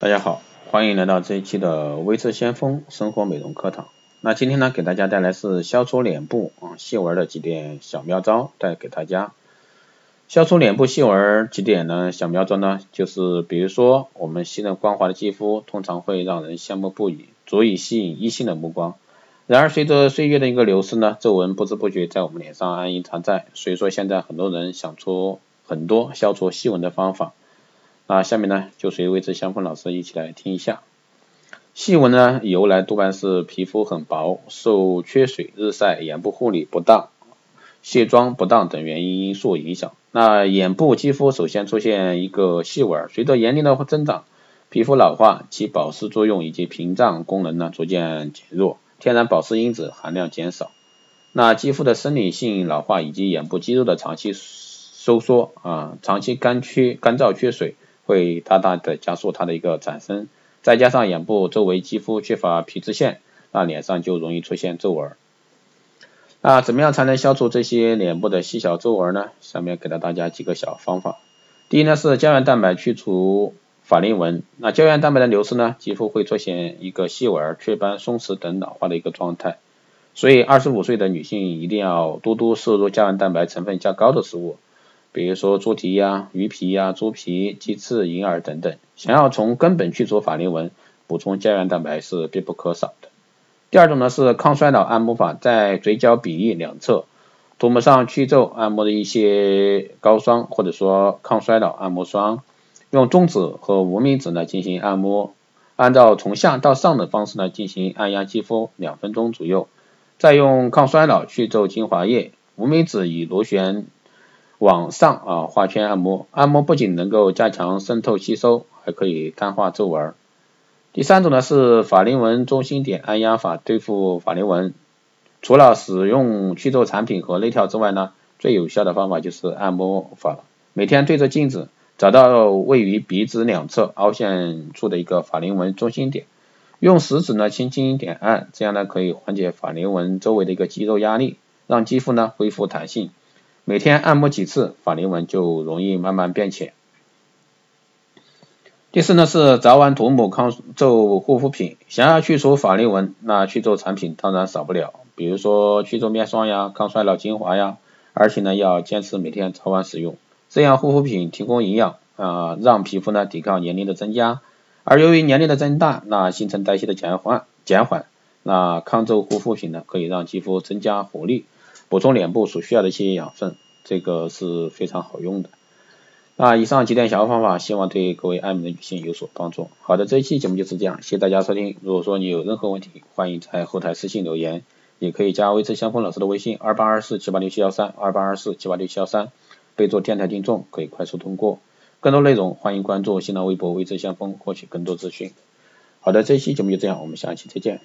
大家好，欢迎来到这一期的微智先锋生活美容课堂。那今天呢，给大家带来是消除脸部啊细纹的几点小妙招，带给大家。消除脸部细纹几点呢小妙招呢，就是比如说我们细嫩光滑的肌肤，通常会让人羡慕不已，足以吸引异性的目光。然而随着岁月的一个流逝呢，皱纹不知不觉在我们脸上安营常在。所以说现在很多人想出很多消除细纹的方法。那下面呢，就随微智相锋老师一起来听一下。细纹呢，由来多半是皮肤很薄，受缺水、日晒、眼部护理不当、卸妆不当等原因因素影响。那眼部肌肤首先出现一个细纹，随着年龄的增长，皮肤老化，其保湿作用以及屏障功能呢逐渐减弱，天然保湿因子含量减少。那肌肤的生理性老化以及眼部肌肉的长期收缩啊，长期干缺、干燥、缺水。会大大的加速它的一个产生，再加上眼部周围肌肤缺乏皮脂腺，那脸上就容易出现皱纹。那怎么样才能消除这些脸部的细小皱纹呢？下面给到大家几个小方法。第一呢是胶原蛋白去除法令纹。那胶原蛋白的流失呢，肌肤会出现一个细纹、雀斑、松弛等老化的一个状态。所以二十五岁的女性一定要多多摄入胶原蛋白成分较高的食物。比如说猪蹄呀、鱼皮呀、猪皮、鸡翅、银耳等等，想要从根本去除法令纹，补充胶原蛋白是必不可少的。第二种呢是抗衰老按摩法，在嘴角鼻翼两侧涂抹上去皱按摩的一些膏霜，或者说抗衰老按摩霜，用中指和无名指呢进行按摩，按照从下到上的方式呢进行按压肌肤两分钟左右，再用抗衰老去皱精华液，无名指以螺旋。往上啊画圈按摩，按摩不仅能够加强渗透吸收，还可以淡化皱纹。第三种呢是法令纹中心点按压法对付法令纹，除了使用去皱产品和内调之外呢，最有效的方法就是按摩法了。每天对着镜子，找到位于鼻子两侧凹陷处的一个法令纹中心点，用食指呢轻轻点按，这样呢可以缓解法令纹周围的一个肌肉压力，让肌肤呢恢复弹性。每天按摩几次，法令纹就容易慢慢变浅。第四呢是早晚涂抹抗皱护肤品，想要去除法令纹，那去皱产品当然少不了，比如说去皱面霜呀、抗衰老精华呀，而且呢要坚持每天早晚使用，这样护肤品提供营养啊，让皮肤呢抵抗年龄的增加，而由于年龄的增大，那新陈代谢的减缓减缓，那抗皱护肤品呢可以让肌肤增加活力。补充脸部所需要的一些养分，这个是非常好用的。那以上几点小方法，希望对各位爱美的女性有所帮助。好的，这一期节目就是这样，谢谢大家收听。如果说你有任何问题，欢迎在后台私信留言，也可以加微智相锋老师的微信二八二四七八六七幺三二八二四七八六七幺三，备注电台听众，可以快速通过。更多内容欢迎关注新浪微博微智相锋，获取更多资讯。好的，这一期节目就这样，我们下期再见。